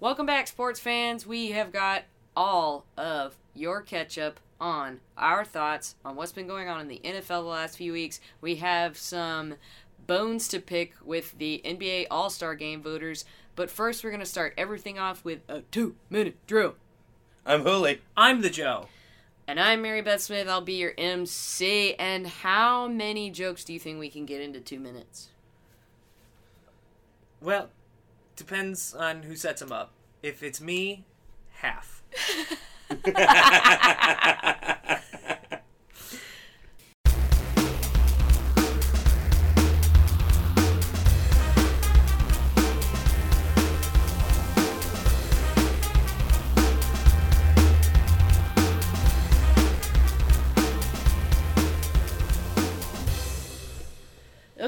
Welcome back, sports fans. We have got all of your catch up on our thoughts on what's been going on in the NFL the last few weeks. We have some bones to pick with the NBA All Star Game voters. But first, we're going to start everything off with a two minute drill. I'm Hooli. I'm the Joe. And I'm Mary Beth Smith. I'll be your MC. And how many jokes do you think we can get into two minutes? Well, depends on who sets them up. If it's me, half.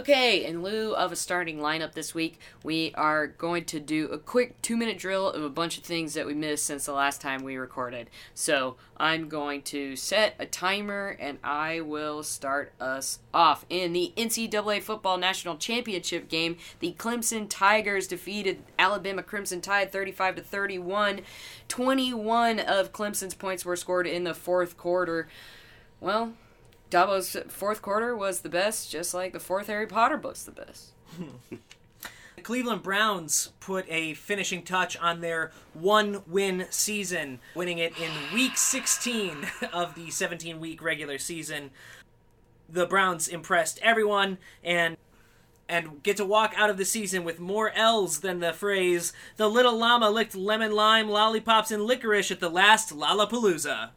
Okay, in lieu of a starting lineup this week, we are going to do a quick two minute drill of a bunch of things that we missed since the last time we recorded. So I'm going to set a timer and I will start us off. In the NCAA Football National Championship game, the Clemson Tigers defeated Alabama Crimson Tide 35 to 31. 21 of Clemson's points were scored in the fourth quarter. Well, Dabo's fourth quarter was the best, just like the fourth Harry Potter book's the best. The Cleveland Browns put a finishing touch on their one win season, winning it in week 16 of the 17 week regular season. The Browns impressed everyone and and get to walk out of the season with more L's than the phrase the little llama licked lemon lime lollipops and licorice at the last Lollapalooza.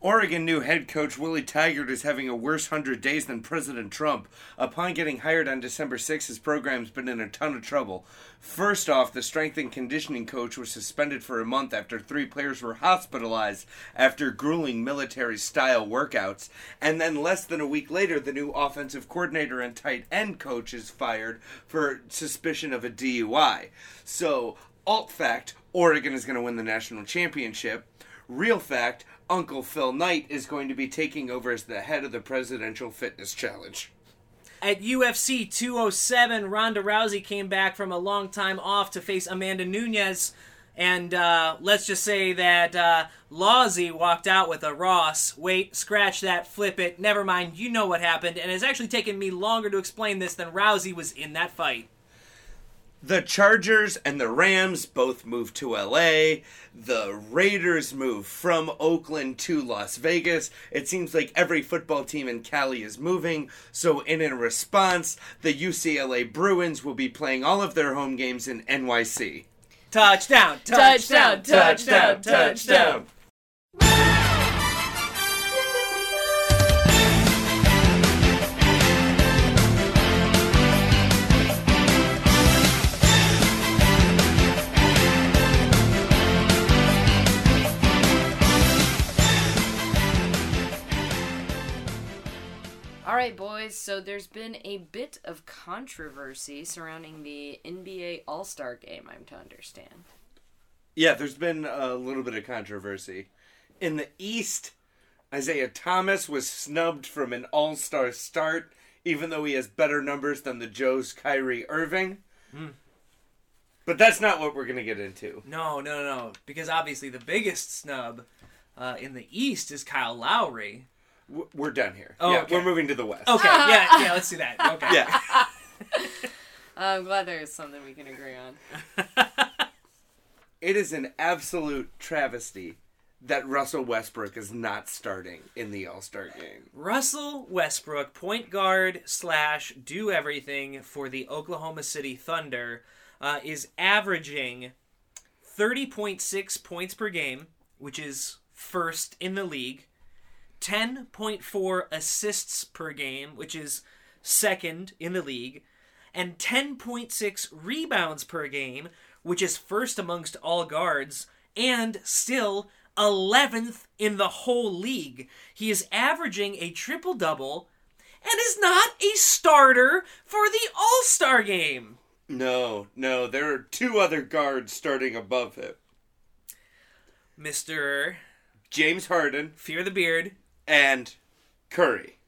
Oregon new head coach Willie Taggart is having a worse 100 days than President Trump. Upon getting hired on December 6, his program's been in a ton of trouble. First off, the strength and conditioning coach was suspended for a month after three players were hospitalized after grueling military style workouts. And then less than a week later, the new offensive coordinator and tight end coach is fired for suspicion of a DUI. So, alt fact Oregon is going to win the national championship. Real fact Uncle Phil Knight is going to be taking over as the head of the Presidential Fitness Challenge. At UFC 207, Ronda Rousey came back from a long time off to face Amanda Nunes. And uh, let's just say that uh, Lawsy walked out with a Ross. Wait, scratch that, flip it. Never mind, you know what happened. And it's actually taken me longer to explain this than Rousey was in that fight. The Chargers and the Rams both moved to LA. The Raiders moved from Oakland to Las Vegas. It seems like every football team in Cali is moving. So, in a response, the UCLA Bruins will be playing all of their home games in NYC. Touchdown, touchdown, touchdown, touchdown. All right, boys. So there's been a bit of controversy surrounding the NBA All Star Game. I'm to understand. Yeah, there's been a little bit of controversy. In the East, Isaiah Thomas was snubbed from an all star start, even though he has better numbers than the Joe's Kyrie Irving. But that's not what we're going to get into. No, no, no. Because obviously the biggest snub uh, in the East is Kyle Lowry. W- We're done here. Oh, yeah, okay. we're moving to the West. Okay, yeah, yeah, let's do that. Okay. Yeah. I'm glad there's something we can agree on. it is an absolute travesty that Russell Westbrook is not starting in the All Star game. Russell Westbrook, point guard slash do everything for the Oklahoma City Thunder, uh, is averaging 30.6 points per game, which is first in the league, 10.4 assists per game, which is second in the league, and 10.6 rebounds per game, which is first amongst all guards, and still 11th in the whole league. He is averaging a triple double and is not a starter for the All Star game. No, no, there are two other guards starting above him Mr. James Harden Fear the Beard. And Curry.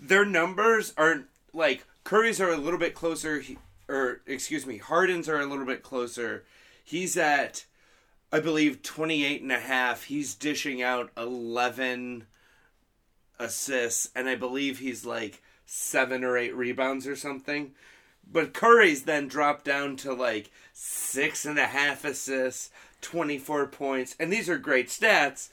Their numbers aren't like Curry's are a little bit closer. He, or excuse me, Harden's are a little bit closer. He's at, I believe, 28 and a half. He's dishing out 11 assists, and I believe he's like seven or eight rebounds or something. But Curry's then dropped down to like six and a half assists, 24 points, and these are great stats,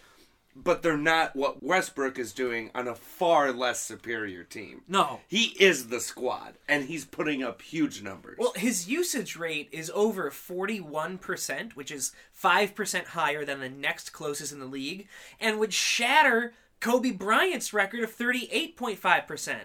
but they're not what Westbrook is doing on a far less superior team. No. He is the squad, and he's putting up huge numbers. Well, his usage rate is over 41%, which is 5% higher than the next closest in the league, and would shatter Kobe Bryant's record of 38.5%.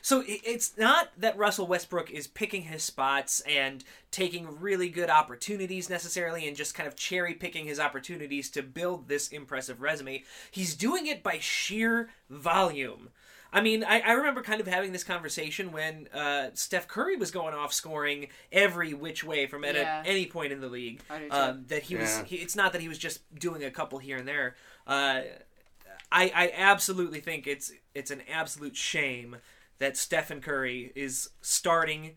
So it's not that Russell Westbrook is picking his spots and taking really good opportunities necessarily and just kind of cherry picking his opportunities to build this impressive resume. He's doing it by sheer volume. I mean, I, I remember kind of having this conversation when uh, Steph Curry was going off scoring every which way from at Yeah. any point in the league. I do too. Um, that he was. Yeah. He, it's not that he was just doing a couple here and there. Uh, I, I absolutely think it's it's an absolute shame that Stephen Curry is starting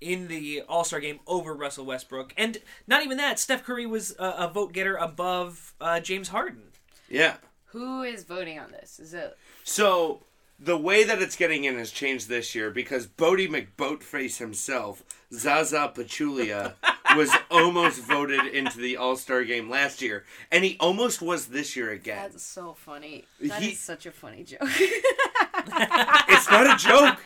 in the All Star game over Russell Westbrook, and not even that. Steph Curry was a, a vote getter above uh, James Harden. yeah. Who is voting on this? Is it So the way that it's getting in has changed this year because Boaty McBoatface himself, Zaza Pachulia, was almost voted into the All Star game last year, and he almost was this year again. That's so funny. That is He- such a funny joke. It's not a joke.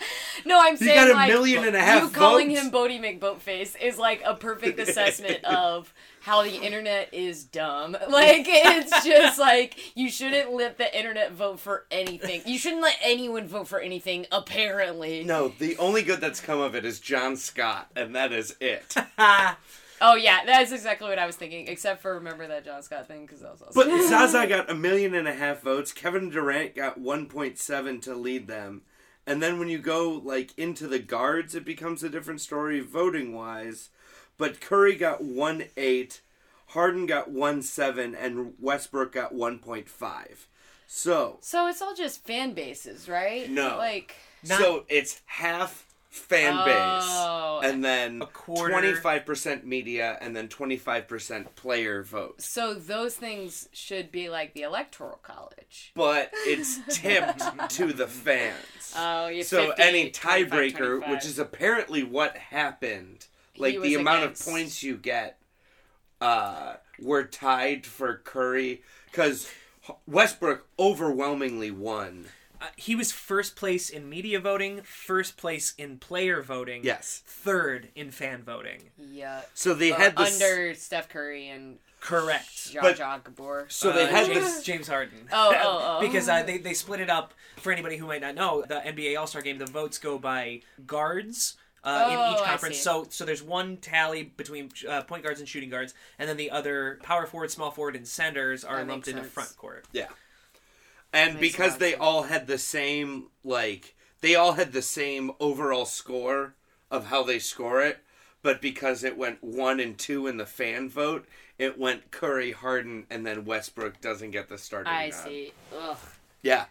no, I'm He saying got a like, million and a half you calling him Boaty McBoatface is like a perfect assessment of how the internet is dumb. Like it's just like you shouldn't let the internet vote for anything. You shouldn't let anyone vote for anything. Apparently. No, the only good that's come of it is John Scott, and that is it. Oh yeah, that's exactly what I was thinking. Except for remember that John Scott thing because that was also. But Zaza got a million and a half votes. Kevin Durant got 1.7 to lead them. And then when you go like into the guards, it becomes a different story voting wise. But Curry got one eight, Harden got one seven, and Westbrook got 1.5. So, So it's all just fan bases, right? No. Like so it's half fan base, Oh. and then A quarter. 25% media, and then 25% player vote. so those things should be like the electoral college. But it's tipped to the fans. Oh, you So 50, any tiebreaker, which is apparently what happened, like the amount against- of points you get, uh, were tied for Curry because Westbrook overwhelmingly won. Uh, he was first place in media voting, first place in player voting, Yes. third in fan voting. yeah, So they uh, had this. under Steph Curry and Correct. Zsa But- Zsa Gabor. so they Uh, had James, this. James Harden. Oh, oh, oh. because uh, they, they split it up for anybody who might not know. The NBA All Star Game, the votes go by guards. Uh, Oh, in each conference, so so there's one tally between uh, point guards and shooting guards, and then the other power forward, small forward, and centers are That lumped makes into front court. Yeah. And because they all had the same, like, they all had the same overall score of how they score it, but because it went one and two in the fan vote, it went Curry, Harden, and then Westbrook doesn't get the starting I see. Ugh. Yeah.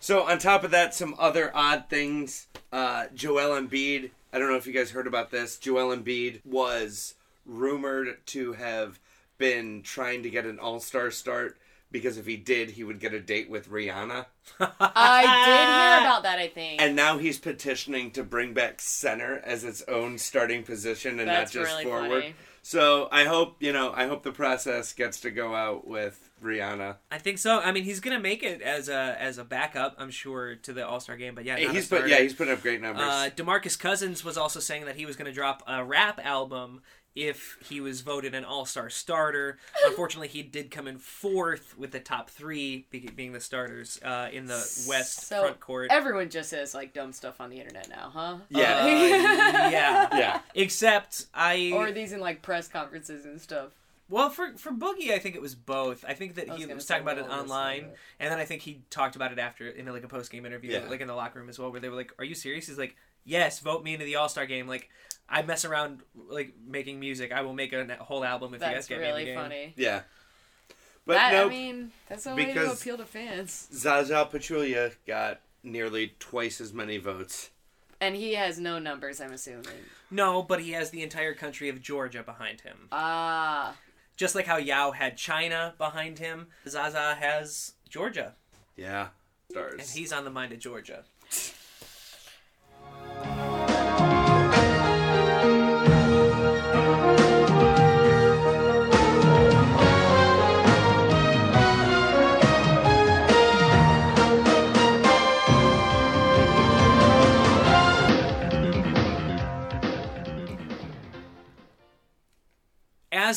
So on top of that, some other odd things. Uh, Joel Embiid. I don't know if you guys heard about this. Joel Embiid was rumored to have been trying to get an All Star start because if he did, he would get a date with Rihanna. I did hear about that. I think. And now he's petitioning to bring back center as its own starting position and That's not just really forward. funny. So I hope you know. I hope the process gets to go out with Rihanna. I think so. I mean, he's gonna make it as a as a backup, I'm sure, to the All Star game. But yeah, not a he's put yeah he's putting up great numbers. Uh, Demarcus Cousins was also saying that he was going to drop a rap album if he was voted an All Star starter. Unfortunately, he did come in fourth with the top three being the starters uh, in the West so front court. everyone just says like dumb stuff on the internet now, huh? Yeah. Uh, yeah. yeah. Except I or are these in like press conferences and stuff? well for for Boogie, I think it was both. I think that I was he was talking about it online, but- and then I think he talked about it after in like a post game interview, Yeah. like in the locker room as well, where they were like, "Are you serious?" He's like, "Yes, vote me into the All Star game." Like. I mess around like making music. I will make a whole album if you guys That's get me in really the game. funny. Yeah. But that, no, I mean, that's a way to appeal to fans. Zaza Pachulia got nearly twice as many votes And he has no numbers, I'm assuming. No, but he has the entire country of Georgia behind him. Ah. Just like how Yao had China behind him, Zaza has Georgia, Yeah. Stars. And he's on the mind of Georgia.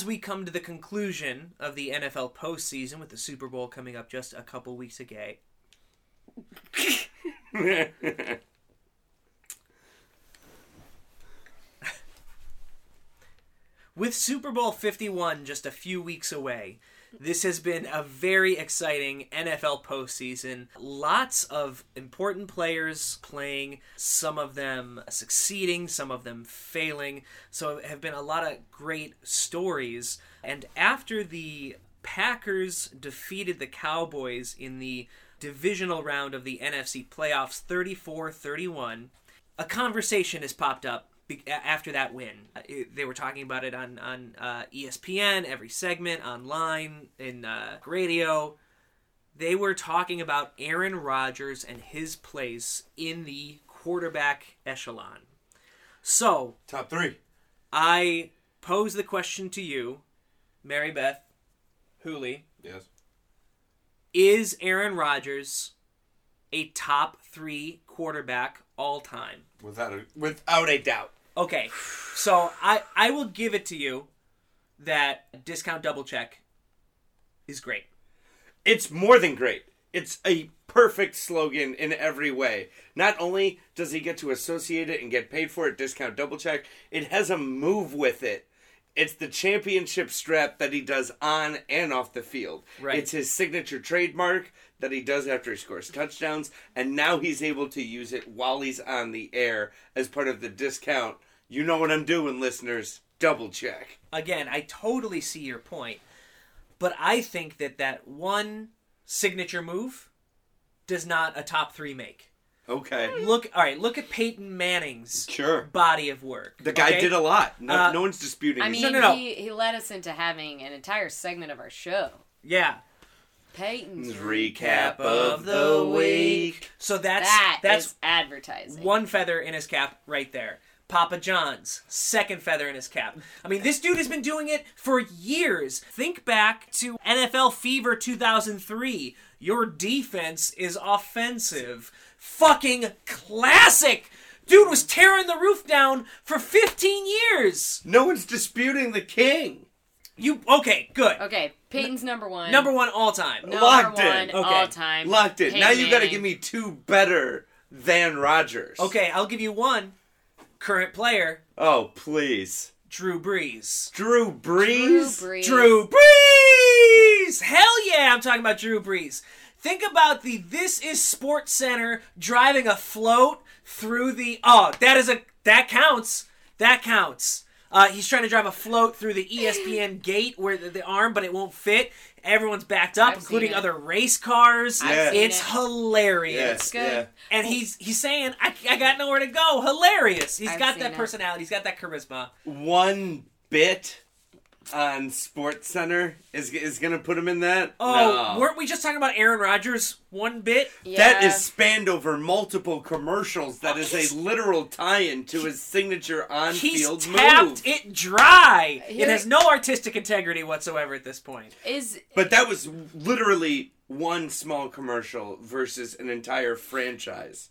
As we come to the conclusion of the NFL postseason with the Super Bowl coming up just a couple weeks ago, With Super Bowl 51 just a few weeks away, this has been a very exciting NFL postseason. Lots of important players playing, some of them succeeding, some of them failing. So, have been a lot of great stories. And after the Packers defeated the Cowboys in the divisional round of the NFC playoffs 34 31, a conversation has popped up after that win. Uh, it- they were talking about it on on uh, ESPN, every segment, online, in uh, radio. They were talking about Aaron Rodgers and his place in the quarterback echelon. So Top three. I pose the question to you, Mary Beth, Hooli. Yes. Is Aaron Rodgers a top three quarterback all time? Without a without a doubt. Okay, so I I will give it to you that discount double check is great. It's more than great. It's a perfect slogan in every way. Not only does he get to associate it and get paid for it, discount double check, it has a move with it. It's the championship strap that he does on and off the field. Right. It's his signature trademark that he does after he scores touchdowns, and now he's able to use it while he's on the air as part of the discount. You know what I'm doing, listeners. Double check. Again, I totally see your point, but I think that that one signature move does not a top three make. Okay. Look, all right, look at Peyton Manning's Sure. body of work. The guy okay? did a lot. No, Uh, no one's disputing I his- mean, no, no. He, he led us into having an entire segment of our show. Yeah. Peyton's recap of the week. So that's That that's is advertising. one feather in his cap right there. Papa John's second feather in his cap. I mean, this dude has been doing it for years. Think back to NFL Fever 2003. Your defense is offensive. Fucking classic. Dude was tearing the roof down for 15 years. No one's disputing the king. You okay? Good. Okay, Peyton's number one. Number one all time. number Locked in. one Okay. all time. Locked it. Peyton now you got to Manning. give me two better than Rodgers. Okay, I'll give you one. Current player, Oh, please. Drew Brees. Drew Drew Brees? Brees. Drew Brees! Hell yeah, I'm talking about Drew Brees. Think about the This Is Sports Center driving a float through the. Oh, that is a. That counts. That counts. Uh, he's trying to drive a float through the ESPN gate where the, the arm, but it won't fit. Everyone's backed up, I've including other race cars. I've it's it. hilarious. Yes, good. yeah. And he's he's saying, I, I got nowhere to go. Hilarious. He's I've got seen that it. personality. He's got that charisma. One bit on Sports Center is, is going to put him in that? Oh, No. weren't we just talking about Aaron Rodgers one bit? Yeah. That is spanned over multiple commercials. That is a literal tie-in to his signature on-field tapped move. it dry. Here- It has no artistic integrity whatsoever at this point. is But that was literally one small commercial versus an entire franchise.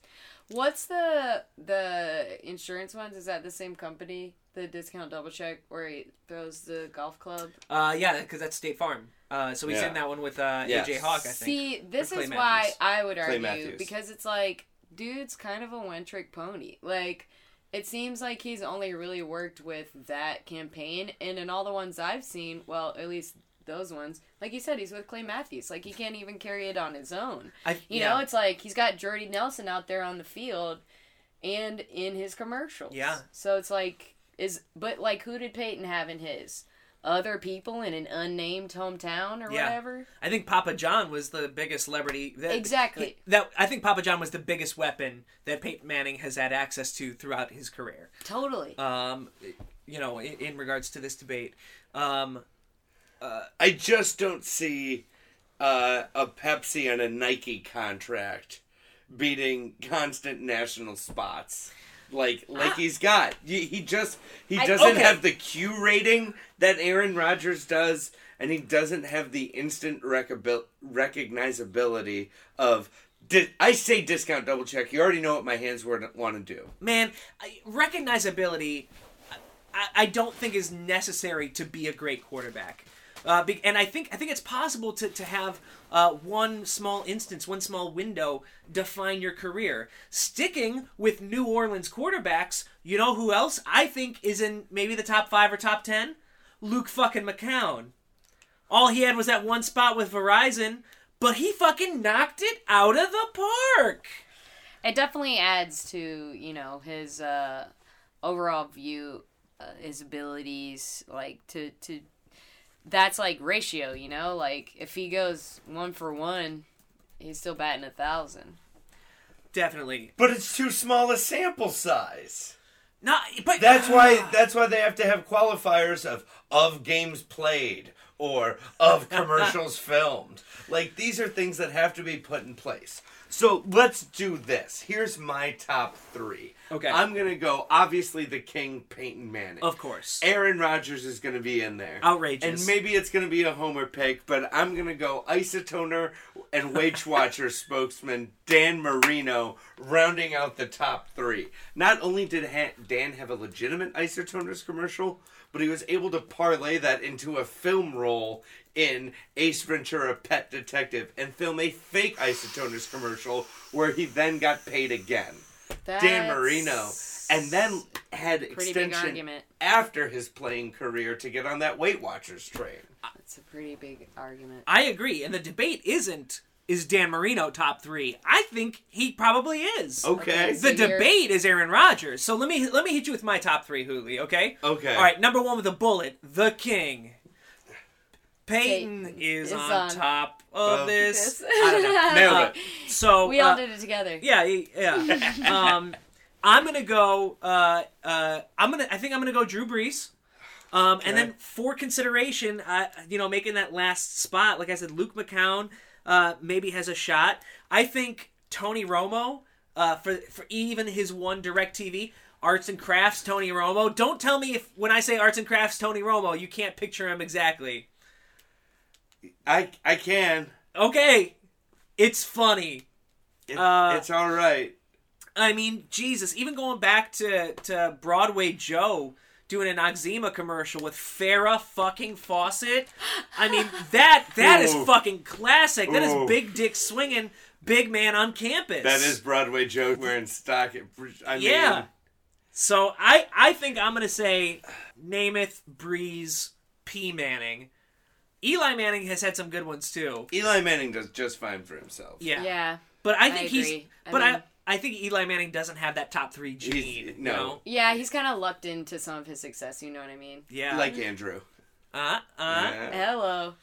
what's the the insurance ones? Is that the same company? The discount double check where he throws the golf club. Uh, yeah, because that's State Farm. Uh, so he's Yeah. in that one with uh, Yes. AJ Hawk, I think. See, this Or Clay is why Matthews. I would Clay argue Matthews. because it's like, dude's kind of a one trick pony. Like, it seems like he's only really worked with that campaign, and in all the ones I've seen, well, at least those ones, like you said, he's with Clay Matthews. Like, he can't even carry it on his own. I, You yeah. know, it's like he's got Jordy Nelson out there on the field and in his commercials. Yeah. So it's like is but like who did Peyton have in his? other people in an unnamed hometown or Yeah. whatever. I think Papa John was the biggest celebrity. That, Exactly. That I think Papa John was the biggest weapon that Peyton Manning has had access to throughout his career. Totally. Um, you know, in, in regards to this debate, um, I just don't see uh, a Pepsi and a Nike contract beating constant national spots like like he's got. He he just he doesn't okay. have the Q rating that Aaron Rodgers does, and he doesn't have the instant recabil- recognizability of. Di- I say discount double check. You already know what my hands were want to do. man, I- recognizability, I, I don't think is necessary to be a great quarterback. Uh, be, and I think I think it's possible to to have uh, one small instance, one small window define your career. Sticking with New Orleans quarterbacks, you know who else I think is in maybe the top five or top ten? Luke fucking McCown. All he had was that one spot with Verizon, but he fucking knocked it out of the park. It definitely adds to you know his uh, overall view, uh, his abilities, like to to. That's like ratio, you know. Like if he goes one for one, he's still batting a thousand. Definitely. But it's too small a sample size. Not, but That's why ah. that's why they have to have qualifiers of of games played or of commercials filmed. Like these are things that have to be put in place. So let's do this. Here's my top three. Okay. I'm gonna go obviously the King Peyton Manning. Of course. Aaron Rodgers is going to be in there. Outrageous. And maybe it's going to be a homer pick, but I'm going to go Isotoner and Wage Watcher spokesman Dan Marino rounding out the top three. Not only did Dan have a legitimate Isotoners commercial, but he was able to parlay that into a film role in Ace Ventura Pet Detective and film a fake Isotoners commercial where he then got paid again. Dan Marino, and then had extension after his playing career to get on that Weight Watchers train. That's a pretty big argument. I agree. And the debate isn't is Dan Marino top three. I think he probably is. Okay. So The you're- debate is Aaron Rodgers. So let me let me hit you with my top three, Hooli. Okay. Okay. All right. Number one with a bullet, the King. Peyton Peyton is, is on, on top of of this. this. I don't know. Nailed Uh, it. so we all uh, did it together. Yeah, yeah. um, I'm gonna go. Uh, uh, I'm gonna. I think I'm gonna go Drew Brees. Um, and then for consideration, uh, you know, making that last spot, like I said, Luke McCown uh, maybe has a shot. I think Tony Romo uh, for for even his one Direct TV arts and crafts Tony Romo. Don't tell me if when I say arts and crafts Tony Romo, you can't picture him exactly. I I can. Okay, it's funny. It, Uh, it's all right. I mean, Jesus, even going back to, to Broadway Joe doing an Noxzema commercial with Farrah fucking Fawcett. I mean, that that is Ooh. fucking classic. That is Ooh. big dick swinging, big man on campus. That is Broadway Joe wearing stock. I mean, Yeah. So I I think I'm gonna say Namath, Brees, P Manning. Eli Manning has had some good ones too. Eli Manning does just fine for himself. Yeah. Yeah. But I think he's agree. I but mean- I I think Eli Manning doesn't have that top three gene. He's- you no. know? Yeah, he's kind of lucked into some of his success. You know what I mean? Yeah. Like Andrew. uh, uh, Yeah. Hello.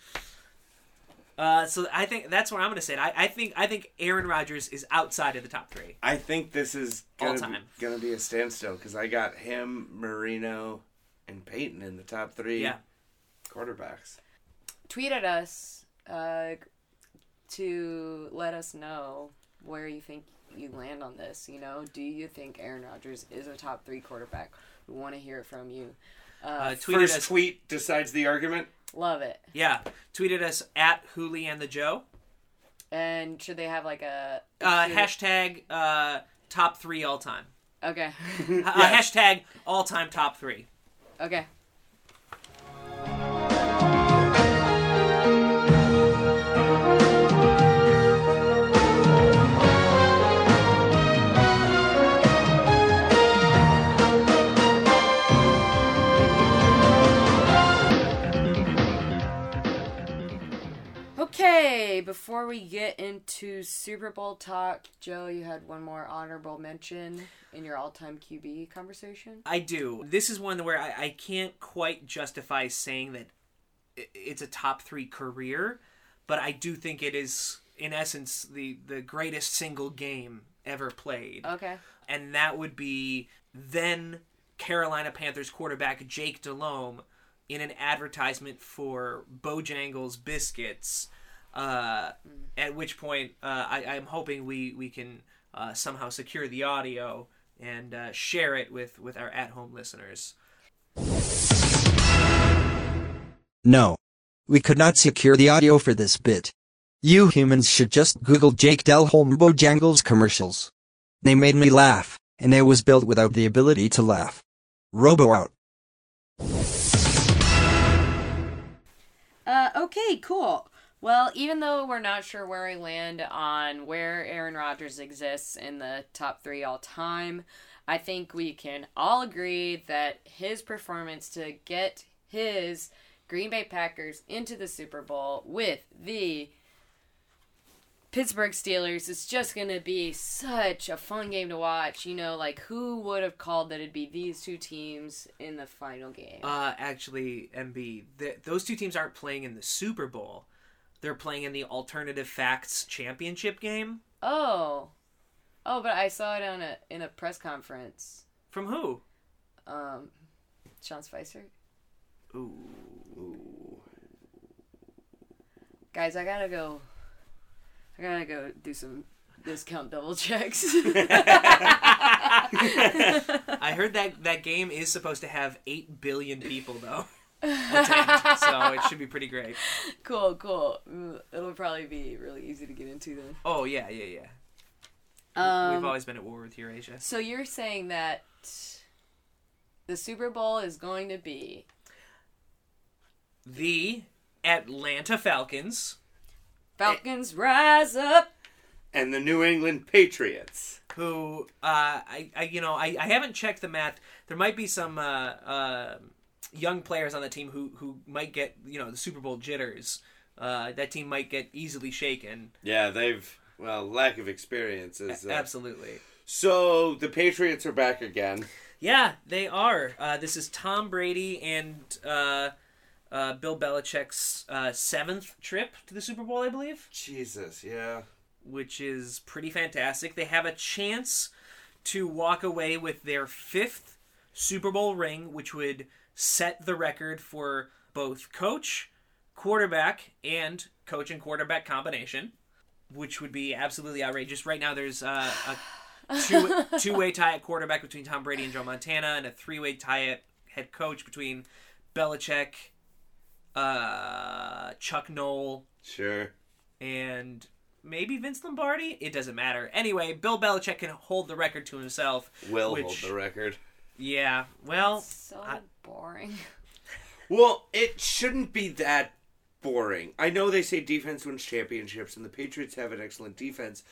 Uh, so I think that's what I'm going to say. I, I think I think Aaron Rodgers is outside of the top three. I think this is gonna All be, time. gonna be a standstill because I got him, Marino, and Peyton in the top three Yeah. quarterbacks. Tweet at us uh, to let us know where you think you land on this. You know, do you think Aaron Rodgers is a top three quarterback? We want to hear it from you. Uh, Uh, tweet First us. tweet decides the argument. love it. Yeah, tweeted us at Hooli and the Joe. And should they have like a Uh, hashtag uh, top three all time. Okay. Uh, hashtag all time top three. okay. Okay, before we get into Super Bowl talk, Joe, you had one more honorable mention in your all-time QB conversation. I do. This is one where I, I can't quite justify saying that it's a top three career, but I do think it is, in essence, the the greatest single game ever played. Okay. and that would be then Carolina Panthers quarterback Jake Delhomme in an advertisement for Bojangles biscuits. Uh, At which point, uh, I, I'm hoping we we can uh, somehow secure the audio and uh, share it with with our at home listeners. No. We could not secure the audio for this bit. You humans should just Google Jake Delhomme Bojangles commercials. They made me laugh, and I was built without the ability to laugh. Robo out. Uh, okay, cool. Well, even though we're not sure where I land on where Aaron Rodgers exists in the top three all time, I think we can all agree that his performance to get his Green Bay Packers into the Super Bowl with the Pittsburgh Steelers is just going to be such a fun game to watch. You know, like who would have called that it'd be these two teams in the final game? Uh, actually, MB, th- those two teams aren't playing in the Super Bowl. They're playing in the Alternative Facts Championship game. Oh, oh, but I saw it on a in a press conference. From who? Um, Sean Spicer. Ooh. Guys, I gotta go. I gotta go do some discount double checks. I heard that that game is supposed to have eight billion people though attend, so it should be pretty great. cool, cool. It'll probably be really easy to get into then. Oh yeah, yeah, yeah. Um, We've always been at war with Eurasia. so you're saying that the Super Bowl is going to be The Atlanta Falcons, Falcons rise up. And the New England Patriots. who uh, I, I you know I, I haven't checked the math. There might be some uh, uh, young players on the team who who might get you know the Super Bowl jitters. Uh, that team might get easily shaken. Yeah, they've well, lack of experience is. Uh, Absolutely. so the Patriots are back again. Yeah, they are. Uh, this is Tom Brady and uh, uh, Bill Belichick's uh, seventh trip to the Super Bowl, I believe, Jesus, yeah. which is pretty fantastic. They have a chance to walk away with their fifth Super Bowl ring, which would set the record for both coach, quarterback, and coach and quarterback combination, which would be absolutely outrageous. Right now, there's uh, a two two way tie at quarterback between Tom Brady and Joe Montana, and a three way tie at head coach between Belichick, uh, Chuck Noll, Sure. and maybe Vince Lombardi. It doesn't matter. Anyway, Bill Belichick can hold the record to himself. Will which, hold the record. Yeah. Well, So I- boring. Well, it shouldn't be that boring. I know they say defense wins championships, and the Patriots have an excellent defense,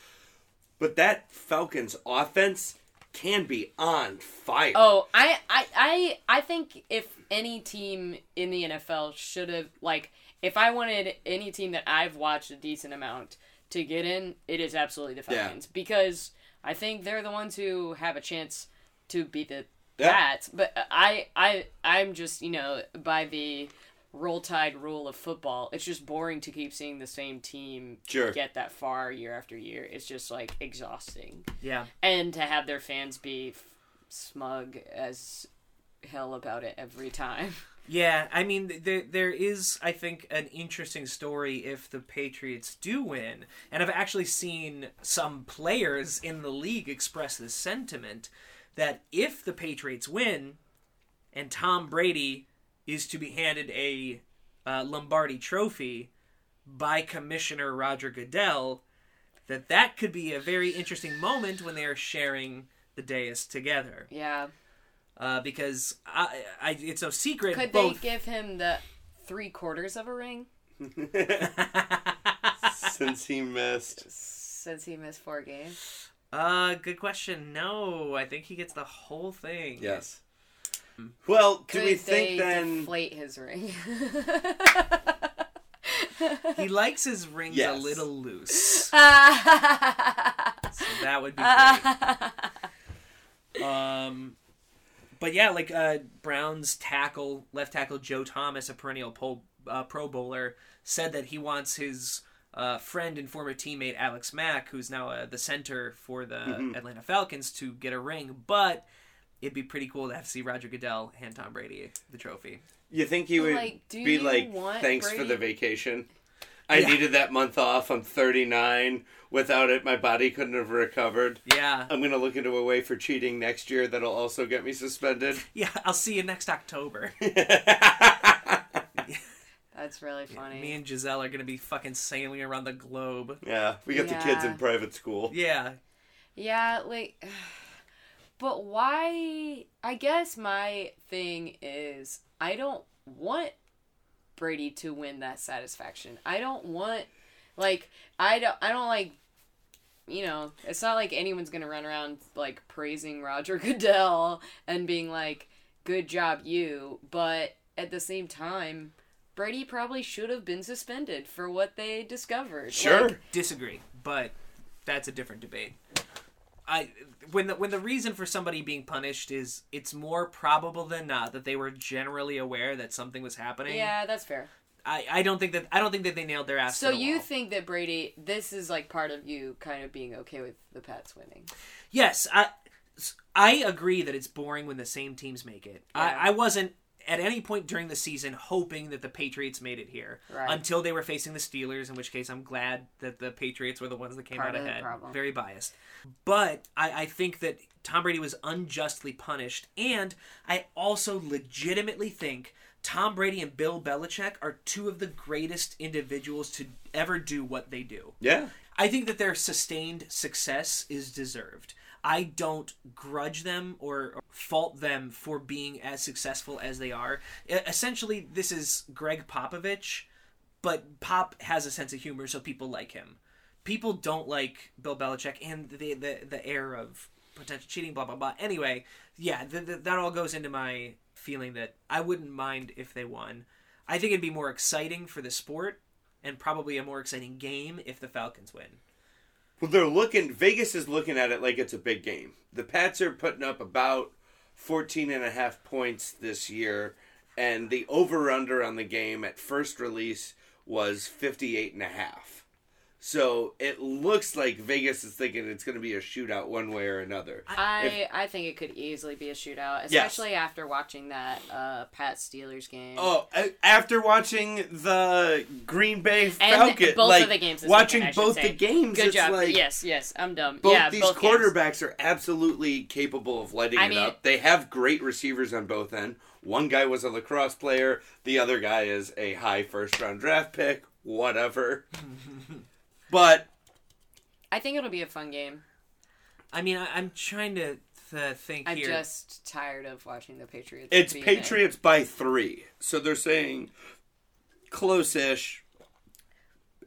but that Falcons offense can be on fire. Oh, I, I, I, I think if any team in the NFL should have like, if I wanted any team that I've watched a decent amount to get in, it is absolutely the Yeah. Falcons because I think they're the ones who have a chance to beat the Yeah. Pats. But I, I, I'm just you know by the roll tide rule of football, it's just boring to keep seeing the same team Sure. get that far year after year. It's just like exhausting yeah. and to have their fans be f- smug as hell about it every time. Yeah, I mean, there there is, I think, an interesting story if the Patriots do win, and I've actually seen some players in the league express this sentiment that if the Patriots win, and Tom Brady is to be handed a uh, Lombardi Trophy by Commissioner Roger Goodell, that that could be a very interesting moment when they are sharing the dais together, Yeah. uh, because I, I, it's no secret. Could both they give him the three quarters of a ring Since he missed. since he missed four games? Uh, good question. No, I think he gets the whole thing. Yes. Well, do Could we they think then? deflate his ring? he likes his rings a little loose. So that would be great. um, but yeah, like uh, Brown's tackle, left tackle Joe Thomas, a perennial po- uh, Pro Bowler, said that he wants his uh, friend and former teammate Alex Mack, who's now uh, the center for the Mm-hmm. Atlanta Falcons, to get a ring. But it'd be pretty cool to have to see Roger Goodell hand Tom Brady the trophy. You think he would Like, be like, want thanks for the vacation? I Yeah. needed that month off. I'm 39. Without it, my body couldn't have recovered. Yeah, I'm going to look into a way for cheating next year that'll also get me suspended. yeah. I'll see you next October. That's really funny. Me and Gisele are gonna be fucking sailing around the globe. yeah, we got the kids in private school. Yeah, Yeah, like, but why? I guess my thing is I don't want Brady to win that satisfaction. I don't want, like, I don't, I don't like, you know, it's not like anyone's gonna run around like praising Roger Goodell and being like, "Good job, you," but at the same time. Brady probably should have been suspended for what they discovered. Sure. Like, disagree, but that's a different debate. I when the when the reason for somebody being punished is it's more probable than not that they were generally aware that something was happening. yeah, that's fair. I, I don't think that I don't think that they nailed their ass. So to the you wall. think that Brady, this is like part of you kind of being okay with the Pats winning? Yes, I I agree that it's boring when the same teams make it. Yeah. I, I wasn't at any point during the season hoping that the Patriots made it here Right. until they were facing the Steelers, in which case I'm glad that the Patriots were the ones that came Part out ahead. Very biased. But I, I think that Tom Brady was unjustly punished, and I also legitimately think Tom Brady and Bill Belichick are two of the greatest individuals to ever do what they do. Yeah. I think that their sustained success is deserved. I don't grudge them or, fault them for being as successful as they are. Essentially, this is Gregg Popovich, but Pop has a sense of humor, so people like him. People don't like Bill Belichick and the the, the air of potential cheating, blah blah blah. Anyway, yeah, th- th- that all goes into my feeling that I wouldn't mind if they won. I think it'd be more exciting for the sport and probably a more exciting game if the Falcons win. Well, they're looking, Vegas is looking at it like it's a big game. The Pats are putting up about 14 and a half points this year, and the over under on the game at first release was 58 and a half. So it looks like Vegas is thinking it's going to be a shootout one way or another. I I think it could easily be a shootout, Yes. especially after watching that uh, Pat Steelers game. Oh, after watching the Green Bay and Falcons, both like of the games. This watching weekend, I both say. the games, Good it's job. like yes, yes, I'm dumb. both yeah, these both games. quarterbacks are absolutely capable of lighting I it mean- up. They have great receivers on both end. One guy was a lacrosse player. The other guy is a high first round draft pick. Whatever. but I think it'll be a fun game. I mean, I, I'm trying to th- think I'm here. just tired of watching the Patriots. it's be in it. Patriots by three, so they're saying close-ish,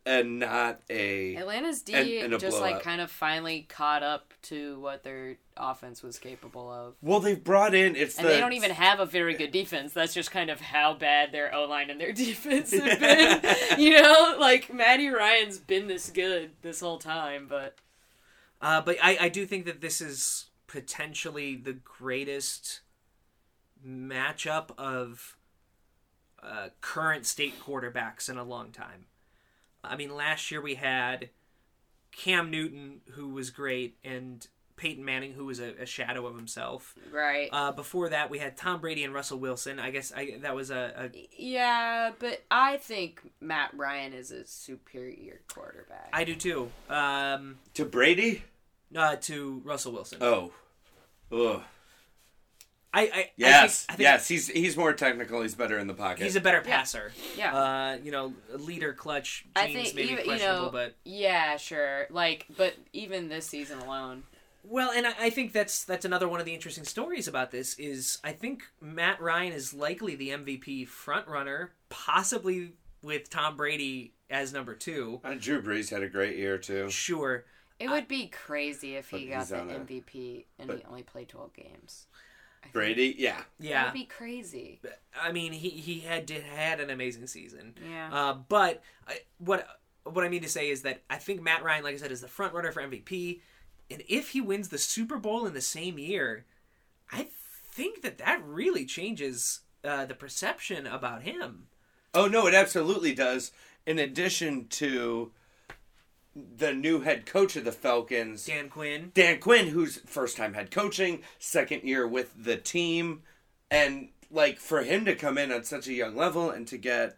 and not a. Atlanta's D and- and a just blowout. like kind of finally caught up to what their offense was capable of. Well, they've brought in. It's And the, they don't even have a very good defense. That's just kind of how bad their O line and their defense have been. you know, like Matty Ryan's been this good this whole time, but Uh, but I, I do think that this is potentially the greatest matchup of uh, current state quarterbacks in a long time. I mean, last year we had Cam Newton, who was great, and Peyton Manning, who was a, a shadow of himself. right. Uh, before that, we had Tom Brady and Russell Wilson. I guess I, that was a, a. yeah, but I think Matt Ryan is a superior quarterback. I do too. Um, to Brady. uh, to Russell Wilson. Oh, ugh. I, I Yes, I think, I think yes. He's he's more technical. He's better in the pocket. He's a better passer. yeah. Uh, you know, leader, clutch, I think maybe even you questionable, know, but yeah, sure. Like, but even this season alone, well, and I, I think that's that's another one of the interesting stories about this is I think Matt Ryan is likely the MVP front runner, possibly with Tom Brady as number two. And Drew Brees had a great year too. Sure, it would be crazy if he got the on a- MVP and but- he only played twelve games. Brady, yeah. Yeah, That'd be crazy. I mean, he he had did, had an amazing season. Yeah. Uh, but I, what what I mean to say is that I think Matt Ryan, like I said, is the front runner for MVP, and if he wins the Super Bowl in the same year, I think that that really changes uh, the perception about him. Oh no, it absolutely does. In addition to the new head coach of the Falcons, Dan Quinn. Dan Quinn, who's first time head coaching, second year with the team, and like for him to come in on such a young level and to get,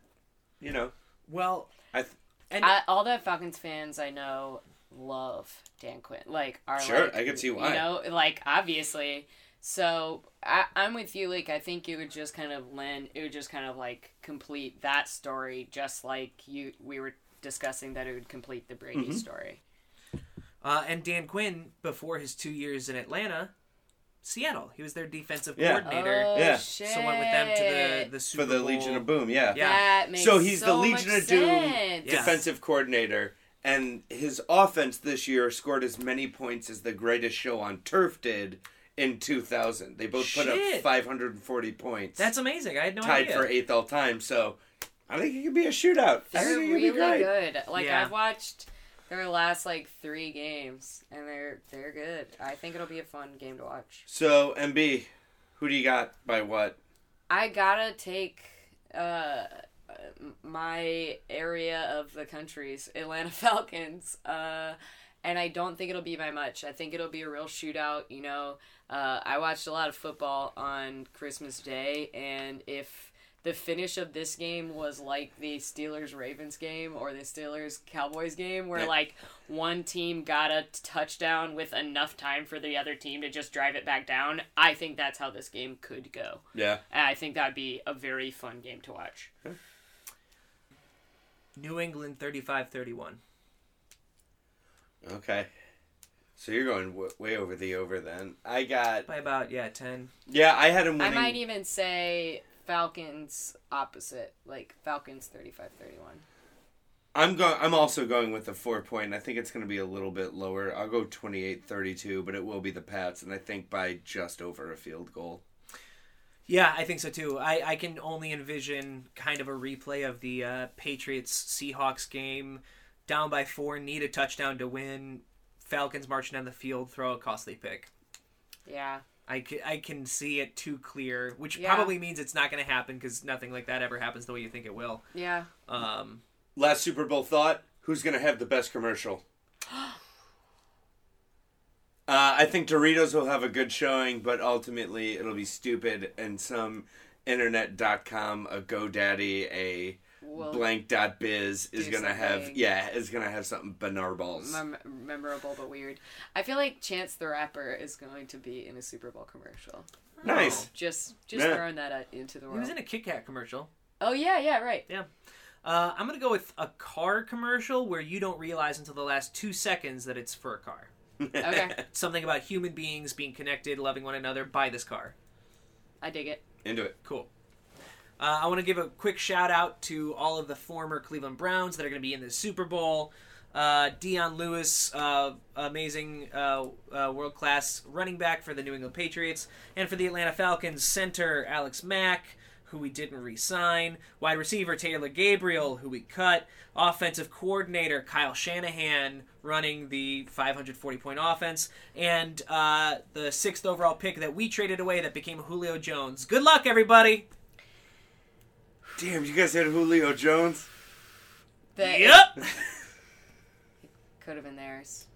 you know, Well, I th- and I, all the Falcons fans I know love Dan Quinn. Like, are Sure, like, I can see why. You know, like obviously. So I, I'm with you. Like, I think it would just kind of lend. It would just kind of like complete that story, just like you we were discussing that it would complete the Brady Mm-hmm. story. uh, and Dan Quinn before his two years in Atlanta, Seattle, he was their defensive Yeah. coordinator. Oh, Yeah. shit. So went with them to the the for the Bowl. Legion of Boom, yeah. Yeah. That makes So he's the Legion of Doom sense. Yeah. defensive coordinator, and his offense this year scored as many points as the greatest show on turf did in 2000. They both put up 540 points. That's amazing. I had no tied idea. for eighth all time. So I think it could be a shootout. I They're think it could really be great. good. Like Yeah. I've watched their last like three games, and they're they're good. I think it'll be a fun game to watch. So MB, who do you got by what? I gotta take uh my area of the country's Atlanta Falcons. Uh and I don't think it'll be by much. I think it'll be a real shootout, you know. Uh I watched a lot of football on Christmas Day and if the finish of this game was like the Steelers Ravens game or the Steelers Cowboys game where Yeah. like one team got a touchdown with enough time for the other team to just drive it back down. I think that's how this game could go. Yeah. And I think that'd be a very fun game to watch. New England 35-31. Okay. So you're going w- way over the over then. I got By about, yeah, 10. yeah. I had him I might even say Falcons opposite, like Falcons 35-31. I'm going. I'm also going with the four point. I think it's going to be a little bit lower. I'll go 28-32, but it will be the Pats, and I think by just over a field goal. Yeah, I think so too. I, I can only envision kind of a replay of the uh, Patriots Seahawks game, down by four, need a touchdown to win. Falcons marching down the field, throw a costly pick. Yeah. I can, I can see it too clear, which Yeah. probably means it's not going to happen because nothing like that ever happens the way you think it will. Yeah. Um, Last Super Bowl thought: Who's going to have the best commercial? Uh, I think Doritos will have a good showing, but ultimately it'll be stupid and some internet.com, a GoDaddy, a Will blank dot biz is gonna have yeah is gonna have something banarballs. mem- memorable but weird. I feel like Chance the Rapper is going to be in a Super Bowl commercial. Nice. Just just Yeah. throwing that into the he world. was in a Kit Kat commercial. oh yeah, yeah, right. Yeah. Uh, I'm going to go with a car commercial where you don't realize until the last two seconds that it's for a car. Okay. Something about human beings being connected, loving one another. Buy this car. I dig it. Into it. Cool. Uh, I want to give a quick shout out to all of the former Cleveland Browns that are going to be in the Super Bowl. Uh, Dion Lewis, uh, amazing uh, uh, world class running back for the New England Patriots, and for the Atlanta Falcons, center Alex Mack, who we didn't re sign, wide receiver Taylor Gabriel, who we cut, offensive coordinator Kyle Shanahan running the 540 point offense, and uh, the sixth overall pick that we traded away that became Julio Jones. Good luck, everybody! Damn, you guys had Julio Jones. That Yep. could have been theirs.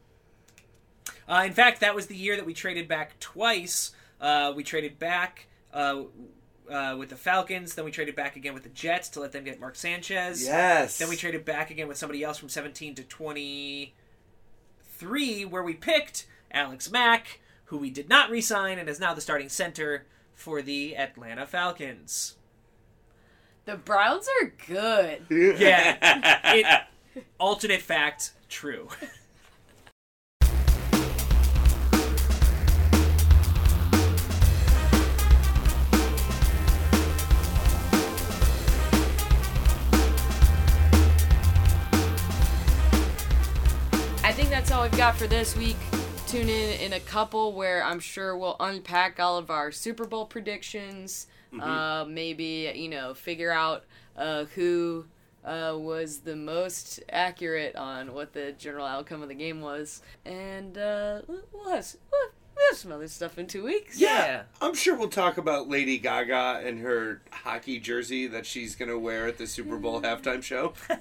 Uh, in fact, that was the year that we traded back twice. Uh, we traded back uh, uh, with the Falcons, then we traded back again with the Jets to let them get Mark Sanchez. Yes. Then we traded back again with somebody else from 17 to 23, where we picked Alex Mack, who we did not re-sign and is now the starting center for the Atlanta Falcons. The Browns are good. Yeah, it, alternate fact, true. I think that's all we've got for this week. tune in in a couple where I'm sure we'll unpack all of our Super Bowl predictions. Uh, maybe you know figure out uh, who uh, was the most accurate on what the general outcome of the game was, and uh, we'll have we'll we'll have some other stuff in two weeks. Yeah. I'm sure we'll talk about Lady Gaga and her hockey jersey that she's going to wear at the Super Bowl halftime show.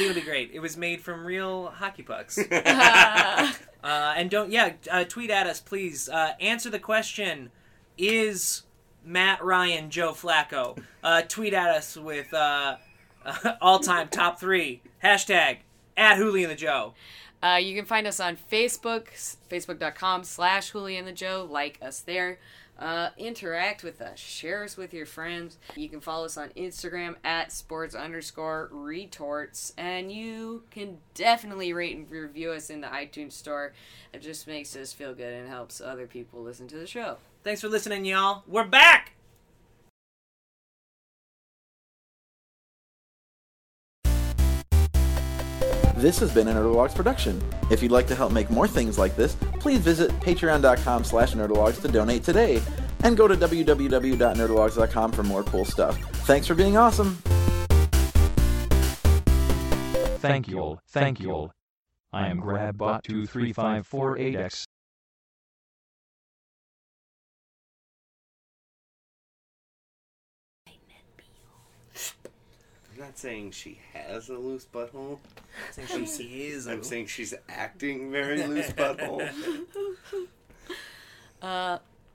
It'll be great. It was made from real hockey pucks. uh, and don't, yeah, uh, tweet at us, please. Uh, answer the question Is Matt Ryan Joe Flacco? Uh, tweet at us with uh, all time top three. Hashtag at Hooli and the Joe. Uh, you can find us on Facebook, facebook.com slash Hooli and the Joe. Like us there. Uh, interact with us. Share us with your friends. You can follow us on Instagram at sports underscore retorts. And you can definitely rate and review us in the iTunes store. It just makes us feel good and helps other people listen to the show. Thanks for listening, y'all. We're back! This has been a Nerdologues production. If you'd like to help make more things like this, please visit patreon.com slash nerdologues to donate today. And go to www.nerdologues.com for more cool stuff. Thanks for being awesome! Thank you all. Thank you all. I am GrabBot23548X. Not saying she has a loose butthole. Saying she is. I'm saying she's acting very loose butthole. Uh,